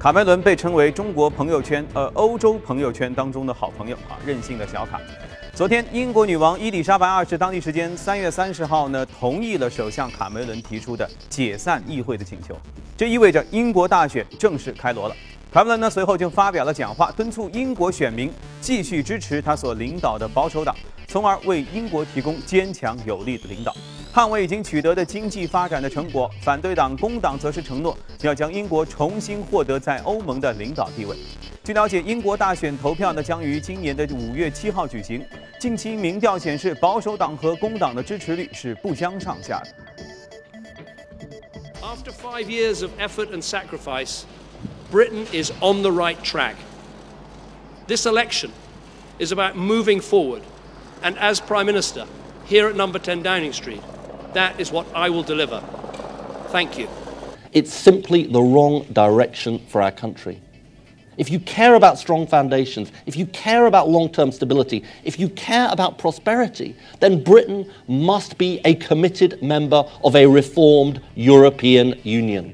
卡梅伦被称为中国朋友圈、呃欧洲朋友圈当中的好朋友啊，任性的小卡。昨天，英国女王伊丽莎白二世当地时间三月三十号呢，同意了首相卡梅伦提出的解散议会的请求，这意味着英国大选正式开锣了。卡梅伦呢随后就发表了讲话，敦促英国选民继续支持他所领导的保守党，从而为英国提供坚强有力的领导。捍卫已经取得的经济发展的成果，反对党工党则是承诺要将英国重新获得在欧盟的领导地位。据了解，英国大选投票呢将于今年的五月七号举行。近期民调显示，保守党和工党的支持率是不相上下的。After five years of effort and sacrifice, Britain is on the right track. This election is about moving forward, and as Prime Minister here at Number 10 Downing Street. That is what I will deliver. Thank you. It's simply the wrong direction for our country. If you care about strong foundations, if you care about long term stability, if you care about prosperity, then Britain must be a committed member of a reformed European Union.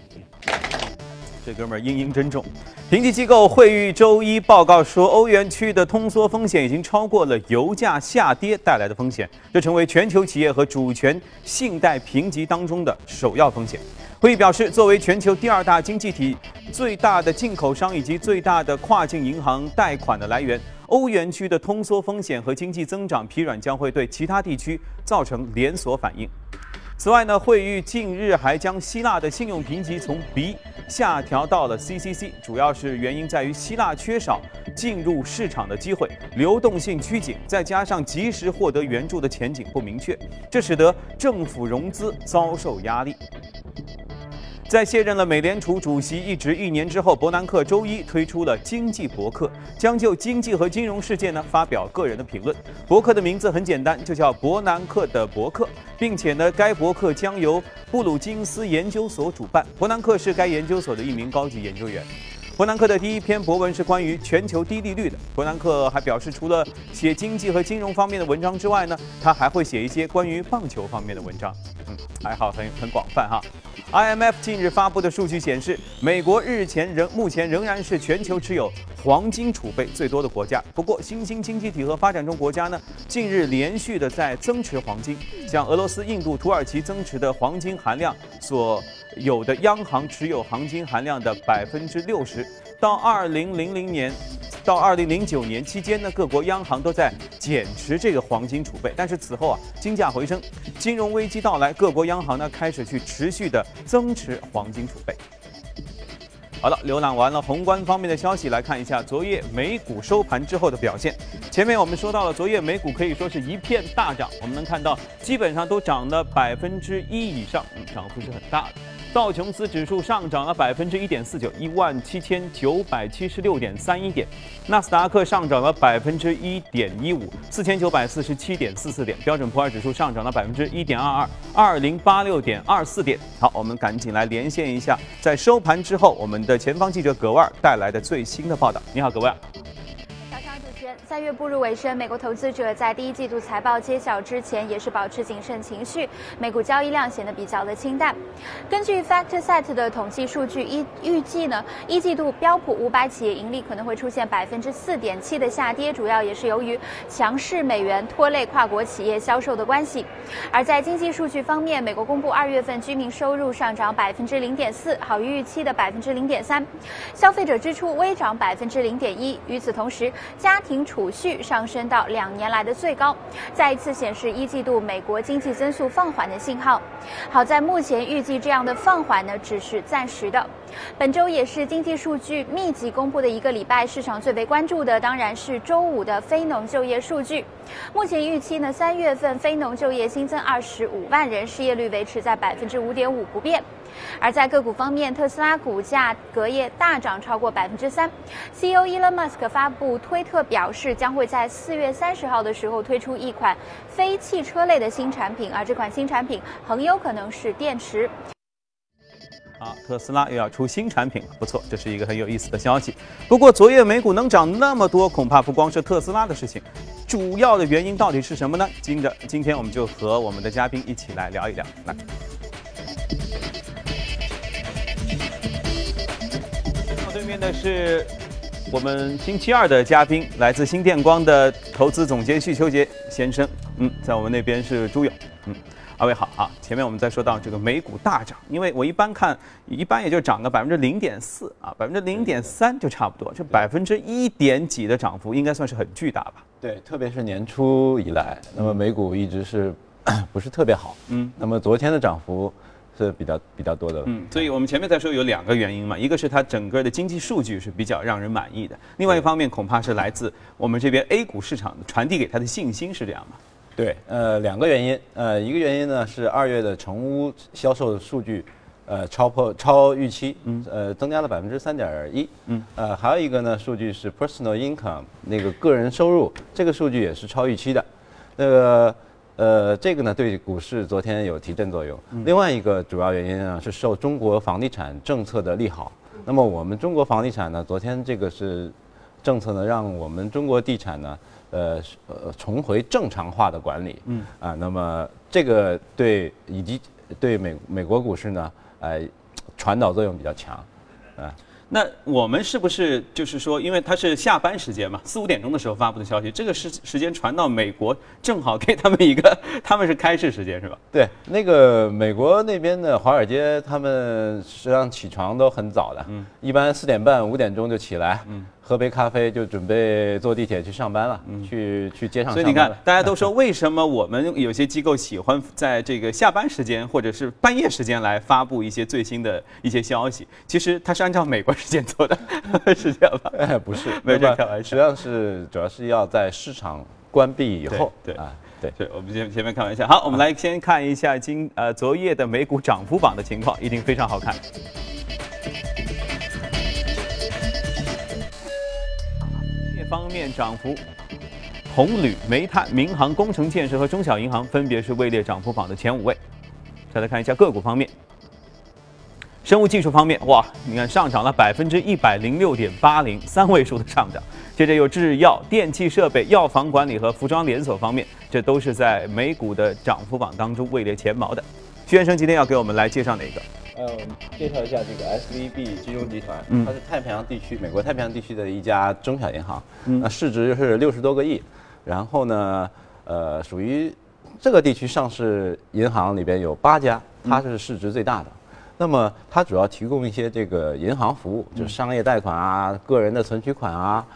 这哥们儿英英真重。 评级机构惠誉周一报告说，欧元区的通缩风险已经超过了油价下跌带来的风险，这成为全球企业和主权信贷评级当中的首要风险。会议表示，作为全球第二大经济体、最大的进口商以及最大的跨境银行贷款的来源，欧元区的通缩风险和经济增长疲软将会对其他地区造成连锁反应。此外呢，惠誉近日还将希腊的信用评级从 B 下调到了 CCC，主要是原因在于希腊缺少进入市场的机会，流动性趋紧，再加上及时获得援助的前景不明确，这使得政府融资遭受压力。在卸任了美联储主席一职一年之后，伯南克周一推出了经济博客，将就经济和金融事件呢发表个人的评论。博客的名字很简单，就叫伯南克的博客，并且呢，该博客将由布鲁金斯研究所主办。伯南克是该研究所的一名高级研究员。伯南克的第一篇博文是关于全球低利率的。伯南克还表示，除了写经济和金融方面的文章之外呢，他还会写一些关于棒球方面的文章。嗯，还好，很很广泛哈。IMF 近日发布的数据显示，美国日前仍目前仍然是全球持有黄金储备最多的国家。不过，新兴经济体和发展中国家呢，近日连续的在增持黄金，像俄罗斯、印度、土耳其增持的黄金含量所有的央行持有黄金含量的百分之六十。到二零零零年。到二零零九年期间呢，各国央行都在减持这个黄金储备，但是此后啊，金价回升，金融危机到来，各国央行呢开始去持续的增持黄金储备。好了，浏览完了宏观方面的消息，来看一下昨夜美股收盘之后的表现。前面我们说到了，昨夜美股可以说是一片大涨，我们能看到基本上都涨了百分之一以上，涨幅是很大的。道琼斯指数上涨了百分之一点四九，一万七千九百七十六点三一点；纳斯达克上涨了百分之一点一五，四千九百四十七点四四点；标准普尔指数上涨了百分之一点二二，二零八六点二四点。好，我们赶紧来连线一下，在收盘之后，我们的前方记者葛万带来的最新的报道。你好，葛万。三月步入尾声，美国投资者在第一季度财报揭晓之前也是保持谨慎情绪，美股交易量显得比较的清淡。根据 FactSet 的统计数据，一预计呢，一季度标普五百企业盈利可能会出现百分之四点七的下跌，主要也是由于强势美元拖累跨国企业销售的关系。而在经济数据方面，美国公布二月份居民收入上涨百分之零点四，好于预期的百分之零点三，消费者支出微涨百分之零点一。与此同时，家庭储蓄上升到两年来的最高，再一次显示一季度美国经济增速放缓的信号。好在目前预计这样的放缓呢只是暂时的。本周也是经济数据密集公布的一个礼拜，市场最为关注的当然是周五的非农就业数据。目前预期呢，三月份非农就业新增二十五万人，失业率维持在百分之五点五不变。而在个股方面，特斯拉股价隔夜大涨超过百分之三。CEO Elon Musk 发布推特表示，将会在四月三十号的时候推出一款非汽车类的新产品，而这款新产品很有可能是电池。啊，特斯拉又要出新产品了，不错，这是一个很有意思的消息。不过，昨夜美股能涨那么多，恐怕不光是特斯拉的事情，主要的原因到底是什么呢？今着今天我们就和我们的嘉宾一起来聊一聊，来。面的是我们星期二的嘉宾，来自新电光的投资总监徐秋杰先生。嗯，在我们那边是朱勇。嗯，二位好啊。前面我们再说到这个美股大涨，因为我一般看，一般也就涨个百分之零点四啊，百分之零点三就差不多，这百分之一点几的涨幅应该算是很巨大吧？对，特别是年初以来，那么美股一直是 不是特别好。嗯，那么昨天的涨幅。是比较比较多的，嗯，所以我们前面在说有两个原因嘛，一个是它整个的经济数据是比较让人满意的，另外一方面恐怕是来自我们这边 A 股市场传递给它的信心，是这样吗？对，呃，两个原因，呃，一个原因呢是二月的成屋销售数据，呃，超破超预期，嗯，呃，增加了百分之三点一，嗯，呃，还有一个呢数据是 personal income 那个个人收入，这个数据也是超预期的，那个。呃，这个呢对股市昨天有提振作用。另外一个主要原因呢是受中国房地产政策的利好。那么我们中国房地产呢，昨天这个是政策呢，让我们中国地产呢，呃呃重回正常化的管理。嗯。啊，那么这个对以及对美美国股市呢，呃，传导作用比较强，啊。那我们是不是就是说，因为它是下班时间嘛，四五点钟的时候发布的消息，这个时时间传到美国，正好给他们一个，他们是开市时间是吧？对，那个美国那边的华尔街，他们实际上起床都很早的，嗯，一般四点半五点钟就起来，嗯。喝杯咖啡就准备坐地铁去上班了，去去街上。所以你看，大家都说为什么我们有些机构喜欢在这个下班时间或者是半夜时间来发布一些最新的一些消息？其实它是按照美国时间做的，是这样吧？哎，不是，没有开玩笑，实际上是主要是要在市场关闭以后。对啊，对，对，我们前前面开玩笑。好，我们来先看一下今呃昨夜的美股涨幅榜的情况，一定非常好看。方面涨幅，红铝、煤炭、民航、工程建设和中小银行分别是位列涨幅榜的前五位。再来看一下个股方面，生物技术方面，哇，你看上涨了百分之一百零六点八零，三位数的上涨。接着有制药、电气设备、药房管理和服装连锁方面，这都是在美股的涨幅榜当中位列前茅的。徐先生今天要给我们来介绍哪个？呃，介绍一下这个 S V B 金融集团，它是太平洋地区美国太平洋地区的一家中小银行，那市值是六十多个亿，然后呢，呃，属于这个地区上市银行里边有八家，它是市值最大的。那么它主要提供一些这个银行服务，就是商业贷款啊、个人的存取款啊，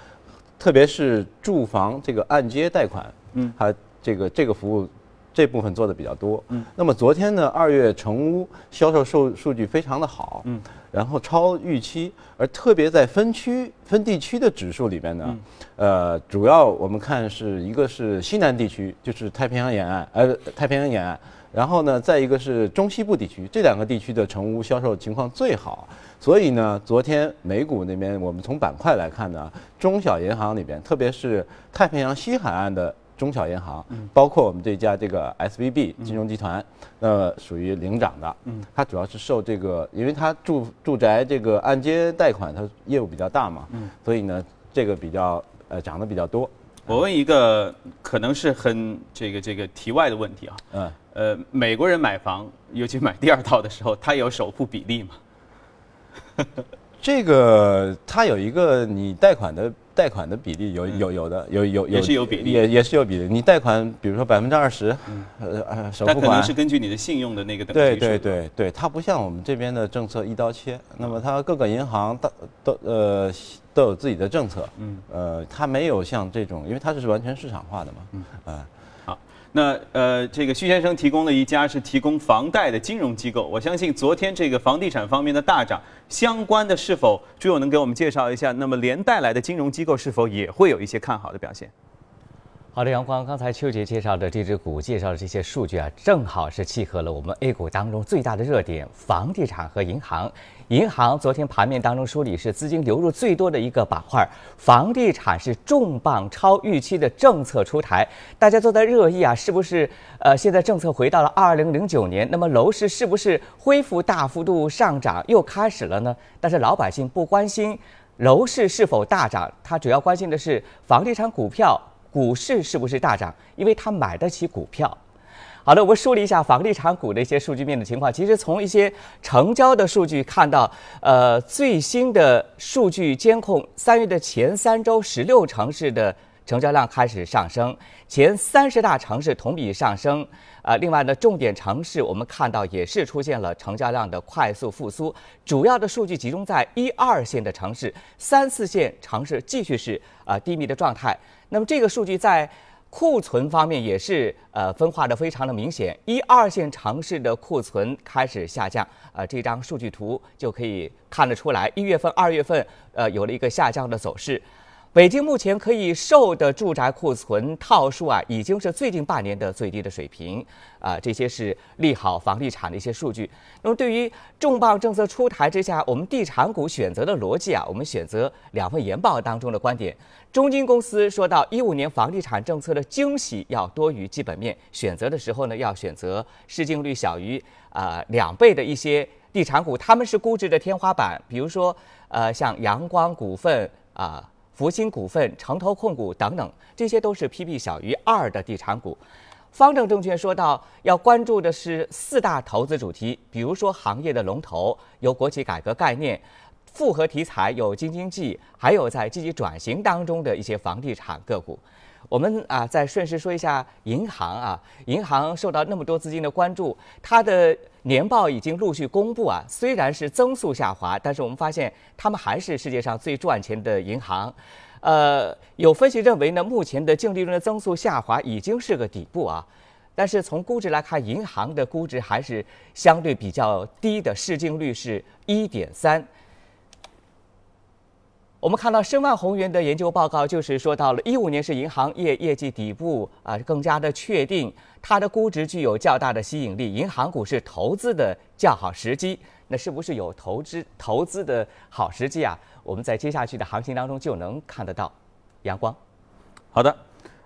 特别是住房这个按揭贷款，嗯，它这个这个服务。这部分做的比较多，嗯，那么昨天呢，二月成屋销售数数据非常的好，嗯，然后超预期，而特别在分区分地区的指数里边呢，呃，主要我们看是一个是西南地区，就是太平洋沿岸，呃，太平洋沿岸，然后呢，再一个是中西部地区，这两个地区的成屋销售情况最好，所以呢，昨天美股那边我们从板块来看呢，中小银行里边，特别是太平洋西海岸的。中小银行，包括我们这家这个 S V B 金融集团，呃，属于领涨的。嗯，它主要是受这个，因为它住住宅这个按揭贷款，它业务比较大嘛。嗯，所以呢，这个比较呃涨得比较多。我问一个可能是很这个这个题外的问题啊。嗯。呃，美国人买房，尤其买第二套的时候，他有首付比例吗？这个它有一个你贷款的。贷款的比例有有有的有有也是有比例，也也是有比例。你贷款，比如说百分之二十，呃呃，首付款，它可能是根据你的信用的那个等级。对对对对，它不像我们这边的政策一刀切，那么它各个银行都都呃都有自己的政策，嗯，呃，它没有像这种，因为它是完全市场化的嘛，嗯啊。那呃，这个徐先生提供了一家是提供房贷的金融机构，我相信昨天这个房地产方面的大涨，相关的是否朱勇能给我们介绍一下？那么连带来的金融机构是否也会有一些看好的表现？好的，杨光，刚才邱杰介绍的这只股介绍的这些数据啊，正好是契合了我们 A 股当中最大的热点——房地产和银行。银行昨天盘面当中梳理是资金流入最多的一个板块，房地产是重磅超预期的政策出台，大家都在热议啊，是不是？呃，现在政策回到了二零零九年，那么楼市是不是恢复大幅度上涨又开始了呢？但是老百姓不关心楼市是否大涨，他主要关心的是房地产股票。股市是不是大涨？因为他买得起股票。好的，我们梳理一下房地产股的一些数据面的情况。其实从一些成交的数据看到，呃，最新的数据监控三月的前三周，十六城市的成交量开始上升，前三十大城市同比上升。呃，另外呢，重点城市我们看到也是出现了成交量的快速复苏，主要的数据集中在一二线的城市，三四线城市继续是呃低迷的状态。那么这个数据在。库存方面也是呃分化的非常的明显，一二线城市的库存开始下降，呃这张数据图就可以看得出来，一月份、二月份呃有了一个下降的走势。北京目前可以售的住宅库存套数啊，已经是最近半年的最低的水平啊。这些是利好房地产的一些数据。那么，对于重磅政策出台之下，我们地产股选择的逻辑啊，我们选择两份研报当中的观点。中金公司说到，一五年房地产政策的惊喜要多于基本面，选择的时候呢，要选择市净率小于啊两倍的一些地产股，他们是估值的天花板。比如说，呃，像阳光股份啊。福星股份、城投控股等等，这些都是 PB 小于二的地产股。方正证券说到，要关注的是四大投资主题，比如说行业的龙头有国企改革概念，复合题材有京津冀，还有在积极转型当中的一些房地产个股。我们啊，再顺势说一下银行啊，银行受到那么多资金的关注，它的年报已经陆续公布啊。虽然是增速下滑，但是我们发现他们还是世界上最赚钱的银行。呃，有分析认为呢，目前的净利润的增速下滑已经是个底部啊。但是从估值来看，银行的估值还是相对比较低的，市净率是一点三。我们看到申万宏源的研究报告，就是说到了一五年是银行业业绩底部啊，更加的确定，它的估值具有较大的吸引力，银行股是投资的较好时机。那是不是有投资投资的好时机啊？我们在接下去的行情当中就能看得到。阳光，好的。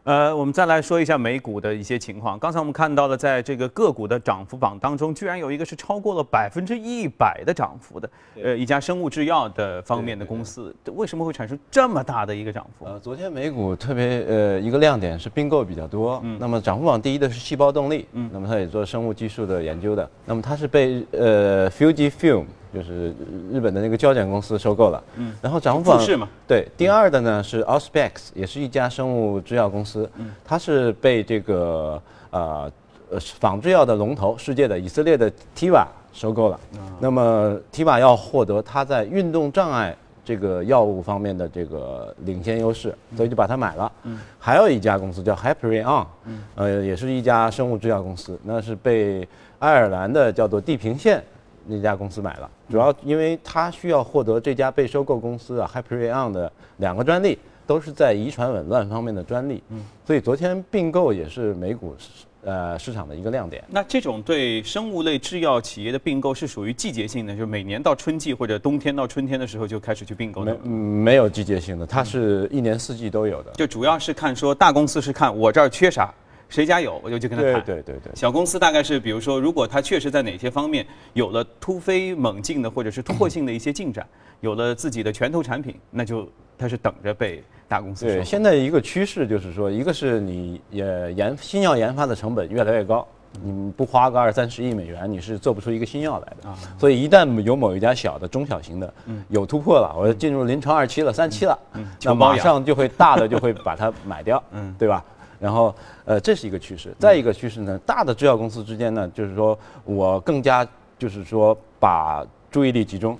呃，我们再来说一下美股的一些情况。刚才我们看到了，在这个个股的涨幅榜当中，居然有一个是超过了百分之一百的涨幅的，呃，一家生物制药的方面的公司，为什么会产生这么大的一个涨幅？呃，昨天美股特别呃一个亮点是并购比较多，嗯，那么涨幅榜第一的是细胞动力，嗯，那么它也做生物技术的研究的，那么它是被呃 Fujifilm。就是日本的那个胶卷公司收购了，嗯，然后涨幅榜是嘛？对，第二的呢是 Auspex，也是一家生物制药公司，嗯，它是被这个呃呃仿制药的龙头世界的以色列的 Teva 收购了，那么 Teva 要获得它在运动障碍这个药物方面的这个领先优势，所以就把它买了，嗯，还有一家公司叫 Hyperion，嗯，呃，也是一家生物制药公司，那是被爱尔兰的叫做地平线。那家公司买了，主要因为它需要获得这家被收购公司啊，Hyperion 的两个专利，都是在遗传紊乱方面的专利。嗯，所以昨天并购也是美股呃市场的一个亮点。那这种对生物类制药企业的并购是属于季节性的，就是每年到春季或者冬天到春天的时候就开始去并购的。没没有季节性的，它是一年四季都有的。就主要是看说大公司是看我这儿缺啥。谁家有我就去跟他谈。对对对。小公司大概是，比如说，如果他确实在哪些方面有了突飞猛进的或者是突破性的一些进展，有了自己的拳头产品，那就他是等着被大公司。对，现在一个趋势就是说，一个是你也研新药研发的成本越来越高，你不花个二三十亿美元，你是做不出一个新药来的。啊。所以一旦有某一家小的、中小型的有突破了，我进入临床二期了、三期了，那马上就会大的就会把它买掉，嗯，对吧？然后，呃，这是一个趋势。再一个趋势呢，大的制药公司之间呢，就是说我更加就是说把注意力集中，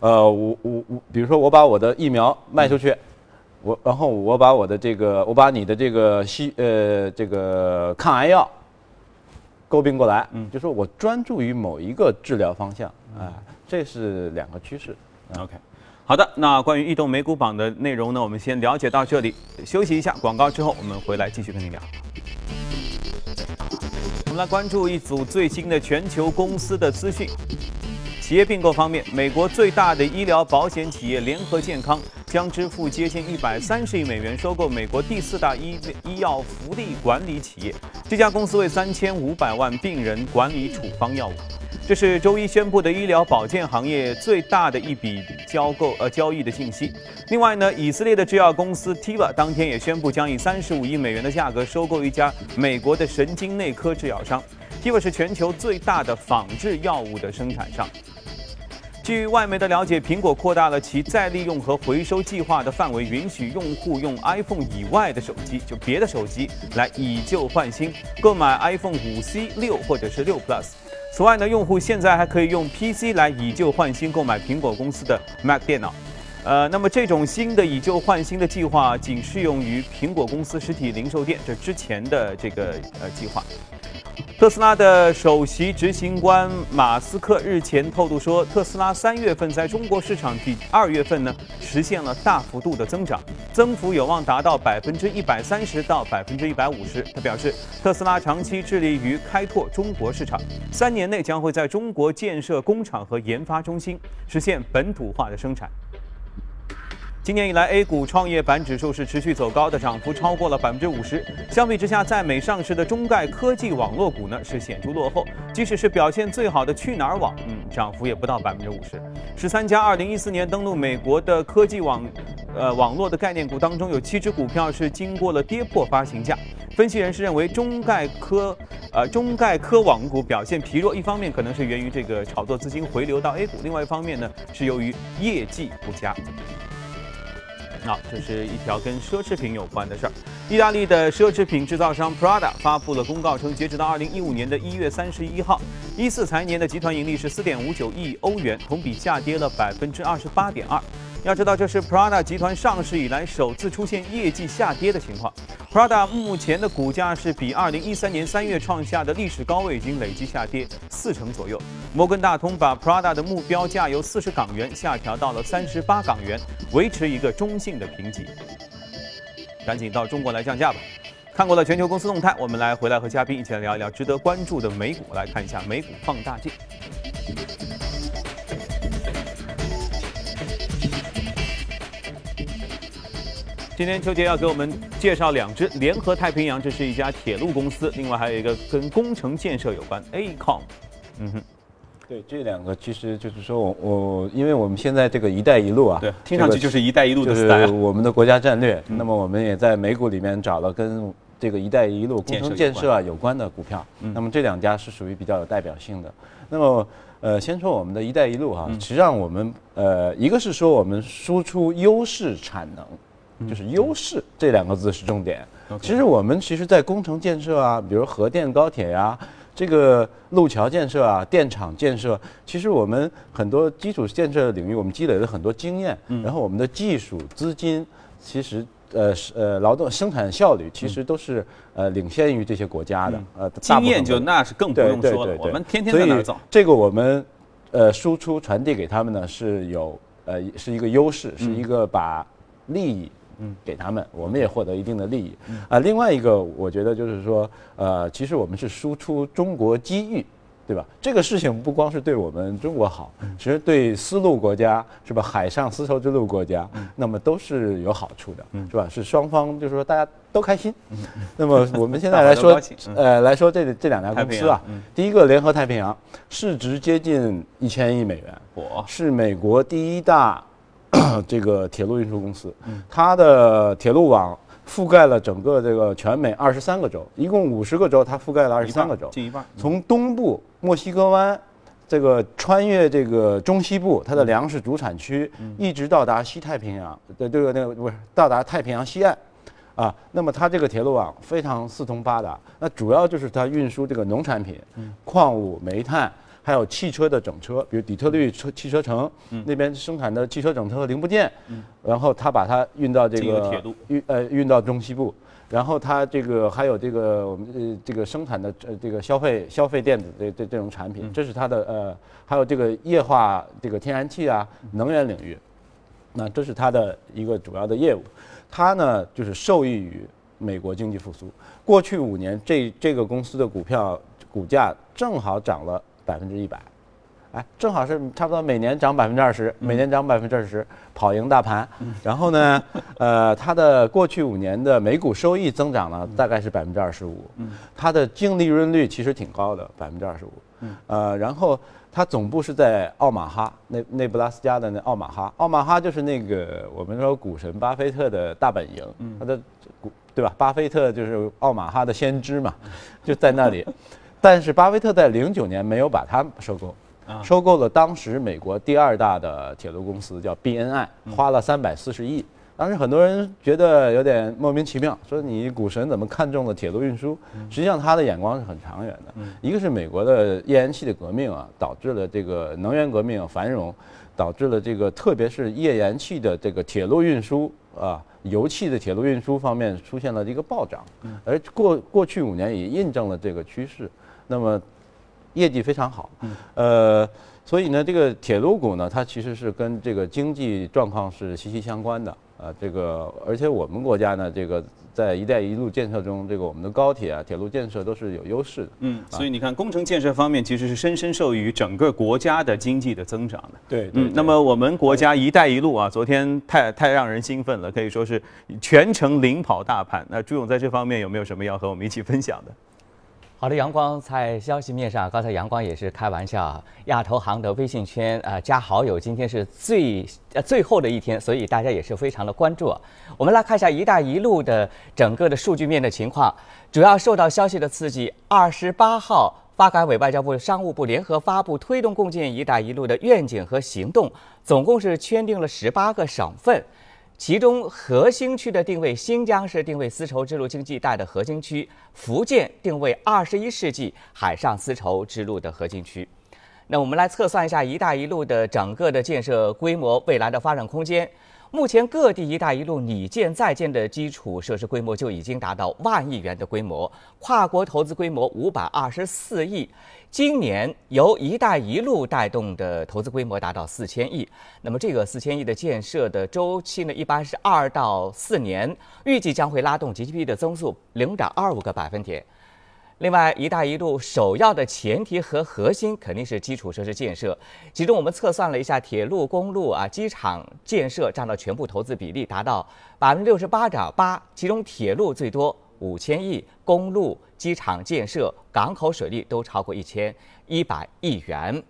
呃，我我我，比如说我把我的疫苗卖出去，我然后我把我的这个，我把你的这个西呃这个抗癌药勾并过来，嗯，就说我专注于某一个治疗方向，哎，这是两个趋势。OK。好的，那关于异动美股榜的内容呢，我们先了解到这里，休息一下广告之后，我们回来继续跟您聊。我们来关注一组最新的全球公司的资讯。企业并购方面，美国最大的医疗保险企业联合健康将支付接近一百三十亿美元收购美国第四大医医药福利管理企业。这家公司为三千五百万病人管理处方药物。这是周一宣布的医疗保健行业最大的一笔交购呃交易的信息。另外呢，以色列的制药公司 Teva 当天也宣布将以三十五亿美元的价格收购一家美国的神经内科制药商。Teva 是全球最大的仿制药物的生产商。据外媒的了解，苹果扩大了其再利用和回收计划的范围，允许用户用 iPhone 以外的手机，就别的手机来以旧换新，购买 iPhone 5C、六或者是六 Plus。此外呢，用户现在还可以用 PC 来以旧换新购买苹果公司的 Mac 电脑。呃，那么这种新的以旧换新的计划仅适用于苹果公司实体零售店，这之前的这个呃计划。特斯拉的首席执行官马斯克日前透露说，特斯拉三月份在中国市场比二月份呢实现了大幅度的增长，增幅有望达到百分之一百三十到百分之一百五十。他表示，特斯拉长期致力于开拓中国市场，三年内将会在中国建设工厂和研发中心，实现本土化的生产。今年以来，A 股创业板指数是持续走高的，涨幅超过了百分之五十。相比之下，在美上市的中概科技网络股呢是显著落后。即使是表现最好的去哪儿网，嗯，涨幅也不到百分之五十。十三家二零一四年登陆美国的科技网，呃，网络的概念股当中，有七只股票是经过了跌破发行价。分析人士认为，中概科，呃，中概科网股表现疲弱，一方面可能是源于这个炒作资金回流到 A 股，另外一方面呢是由于业绩不佳。那，这是一条跟奢侈品有关的事儿。意大利的奢侈品制造商 Prada 发布了公告称，截止到二零一五年的一月三十一号，一四财年的集团盈利是四点五九亿欧元，同比下跌了百分之二十八点二。要知道，这是 Prada 集团上市以来首次出现业绩下跌的情况。Prada 目前的股价是比2013年3月创下的历史高位已经累计下跌四成左右。摩根大通把 Prada 的目标价由40港元下调到了38港元，维持一个中性的评级。赶紧到中国来降价吧！看过了全球公司动态，我们来回来和嘉宾一起来聊一聊值得关注的美股，来看一下美股放大镜。今天邱杰要给我们介绍两只联合太平洋，这是一家铁路公司，另外还有一个跟工程建设有关，Acom。嗯哼，对，这两个其实就是说我我，因为我们现在这个“一带一路”啊，对，听上去就是“一带一路”的就是我们的国家战略。那么我们也在美股里面找了跟这个“一带一路”工程建设啊有关的股票。那么这两家是属于比较有代表性的。那么呃，先说我们的一带一路哈，实际上我们呃，一个是说我们输出优势产能。就是优势这两个字是重点。其实我们其实，在工程建设啊，比如核电、高铁呀，这个路桥建设啊，电厂建设，其实我们很多基础建设领域，我们积累了很多经验。然后我们的技术、资金，其实呃呃劳动生产效率，其实都是呃领先于这些国家的。呃，经验就那是更不用说了。我们天天在那走。这个我们呃输出传递给他们呢，是有呃是一个优势，是一个把利益。嗯，给他们，我们也获得一定的利益。啊，另外一个，我觉得就是说，呃，其实我们是输出中国机遇，对吧？这个事情不光是对我们中国好，其实对丝路国家是吧？海上丝绸之路国家，那么都是有好处的，是吧？是双方就是说大家都开心。那么我们现在来说，呃，来说这这两家公司啊，第一个联合太平洋，市值接近一千亿美元，是美国第一大。这个铁路运输公司，它的铁路网覆盖了整个这个全美二十三个州，一共五十个州，它覆盖了二十三个州，近一半。从东部墨西哥湾，这个穿越这个中西部，它的粮食主产区，一直到达西太平洋的这个那个不是到达太平洋西岸，啊，那么它这个铁路网非常四通八达，那主要就是它运输这个农产品、矿物、煤炭。还有汽车的整车，比如底特律车汽车城那边生产的汽车整车和零部件，然后他把它运到这个铁路。运呃运到中西部，然后它这个还有这个我们呃这个生产的呃这个消费消费电子这这这种产品，这是它的呃还有这个液化这个天然气啊能源领域，那这是它的一个主要的业务，它呢就是受益于美国经济复苏，过去五年这这个公司的股票股价正好涨了。百分之一百，哎，正好是差不多每年涨百分之二十，每年涨百分之二十，跑赢大盘。然后呢，呃，它的过去五年的每股收益增长了大概是百分之二十五，它的净利润率其实挺高的，百分之二十五。呃，然后它总部是在奥马哈，内内布拉斯加的那奥马哈，奥马哈就是那个我们说股神巴菲特的大本营，他的股对吧？巴菲特就是奥马哈的先知嘛，就在那里。但是巴菲特在零九年没有把它收购，收购了当时美国第二大的铁路公司叫 BNI，花了三百四十亿。当时很多人觉得有点莫名其妙，说你股神怎么看中了铁路运输？实际上他的眼光是很长远的。一个是美国的页岩气的革命啊，导致了这个能源革命繁荣，导致了这个特别是页岩气的这个铁路运输啊，油气的铁路运输方面出现了一个暴涨。而过过去五年也印证了这个趋势。那么业绩非常好。呃。所以呢，这个铁路股呢，它其实是跟这个经济状况是息息相关的啊。这个，而且我们国家呢，这个在“一带一路”建设中，这个我们的高铁啊、铁路建设都是有优势的。嗯，所以你看，工程建设方面其实是深深受益于整个国家的经济的增长的。对，嗯。那么我们国家“一带一路”啊，昨天太太让人兴奋了，可以说是全程领跑大盘。那朱勇在这方面有没有什么要和我们一起分享的？好的，阳光在消息面上，刚才阳光也是开玩笑，亚投行的微信圈啊加好友，今天是最呃最后的一天，所以大家也是非常的关注。我们来看一下“一带一路”的整个的数据面的情况，主要受到消息的刺激，二十八号，发改委、外交部、商务部联合发布推动共建“一带一路”的愿景和行动，总共是圈定了十八个省份。其中核心区的定位，新疆是定位丝绸之路经济带的核心区，福建定位二十一世纪海上丝绸之路的核心区。那我们来测算一下“一带一路”的整个的建设规模，未来的发展空间。目前各地“一带一路”拟建在建的基础设施规模就已经达到万亿元的规模，跨国投资规模五百二十四亿。今年由“一带一路”带动的投资规模达到四千亿，那么这个四千亿的建设的周期呢，一般是二到四年，预计将会拉动 GDP 的增速零点二五个百分点。另外，“一带一路”首要的前提和核心肯定是基础设施建设，其中我们测算了一下，铁路、公路啊、机场建设占到全部投资比例达到百分之六十八点八，其中铁路最多。五千亿公路、机场建设、港口水利都超过一千一百亿元。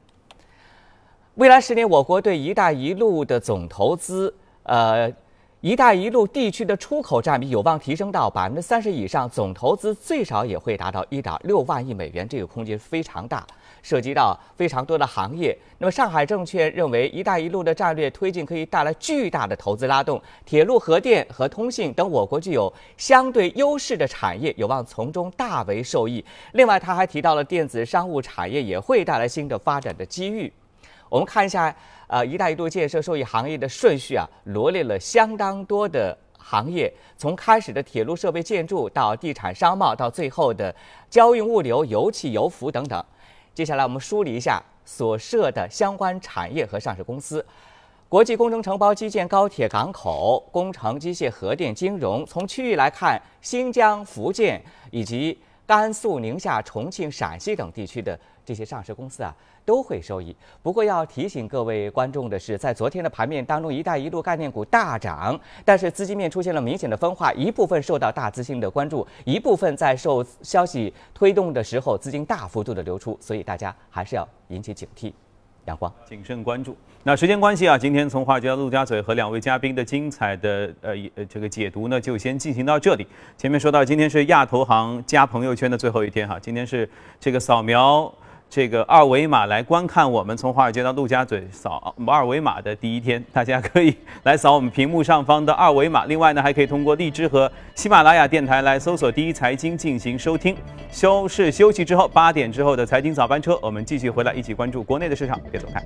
未来十年，我国对“一带一路”的总投资，呃。“一带一路”地区的出口占比有望提升到百分之三十以上，总投资最少也会达到一点六万亿美元，这个空间非常大，涉及到非常多的行业。那么，上海证券认为，“一带一路”的战略推进可以带来巨大的投资拉动，铁路、核电和通信等我国具有相对优势的产业有望从中大为受益。另外，他还提到了电子商务产业也会带来新的发展的机遇。我们看一下。呃，“一带一路”建设受益行业的顺序啊，罗列了相当多的行业，从开始的铁路设备建筑，到地产商贸，到最后的交运物流、油气、油服等等。接下来我们梳理一下所涉的相关产业和上市公司：国际工程承包、基建、高铁、港口工程、机械、核电、金融。从区域来看，新疆、福建以及甘肃、宁夏、重庆、陕西等地区的这些上市公司啊。都会受益。不过要提醒各位观众的是，在昨天的盘面当中，“一带一路”概念股大涨，但是资金面出现了明显的分化，一部分受到大资金的关注，一部分在受消息推动的时候资金大幅度的流出，所以大家还是要引起警惕。阳光，谨慎关注。那时间关系啊，今天从华尔街到陆家嘴和两位嘉宾的精彩的呃呃这个解读呢，就先进行到这里。前面说到，今天是亚投行加朋友圈的最后一天哈，今天是这个扫描。这个二维码来观看我们从华尔街到陆家嘴扫二维码的第一天，大家可以来扫我们屏幕上方的二维码。另外呢，还可以通过荔枝和喜马拉雅电台来搜索“第一财经”进行收听。休市休息之后，八点之后的财经早班车，我们继续回来一起关注国内的市场，别走开。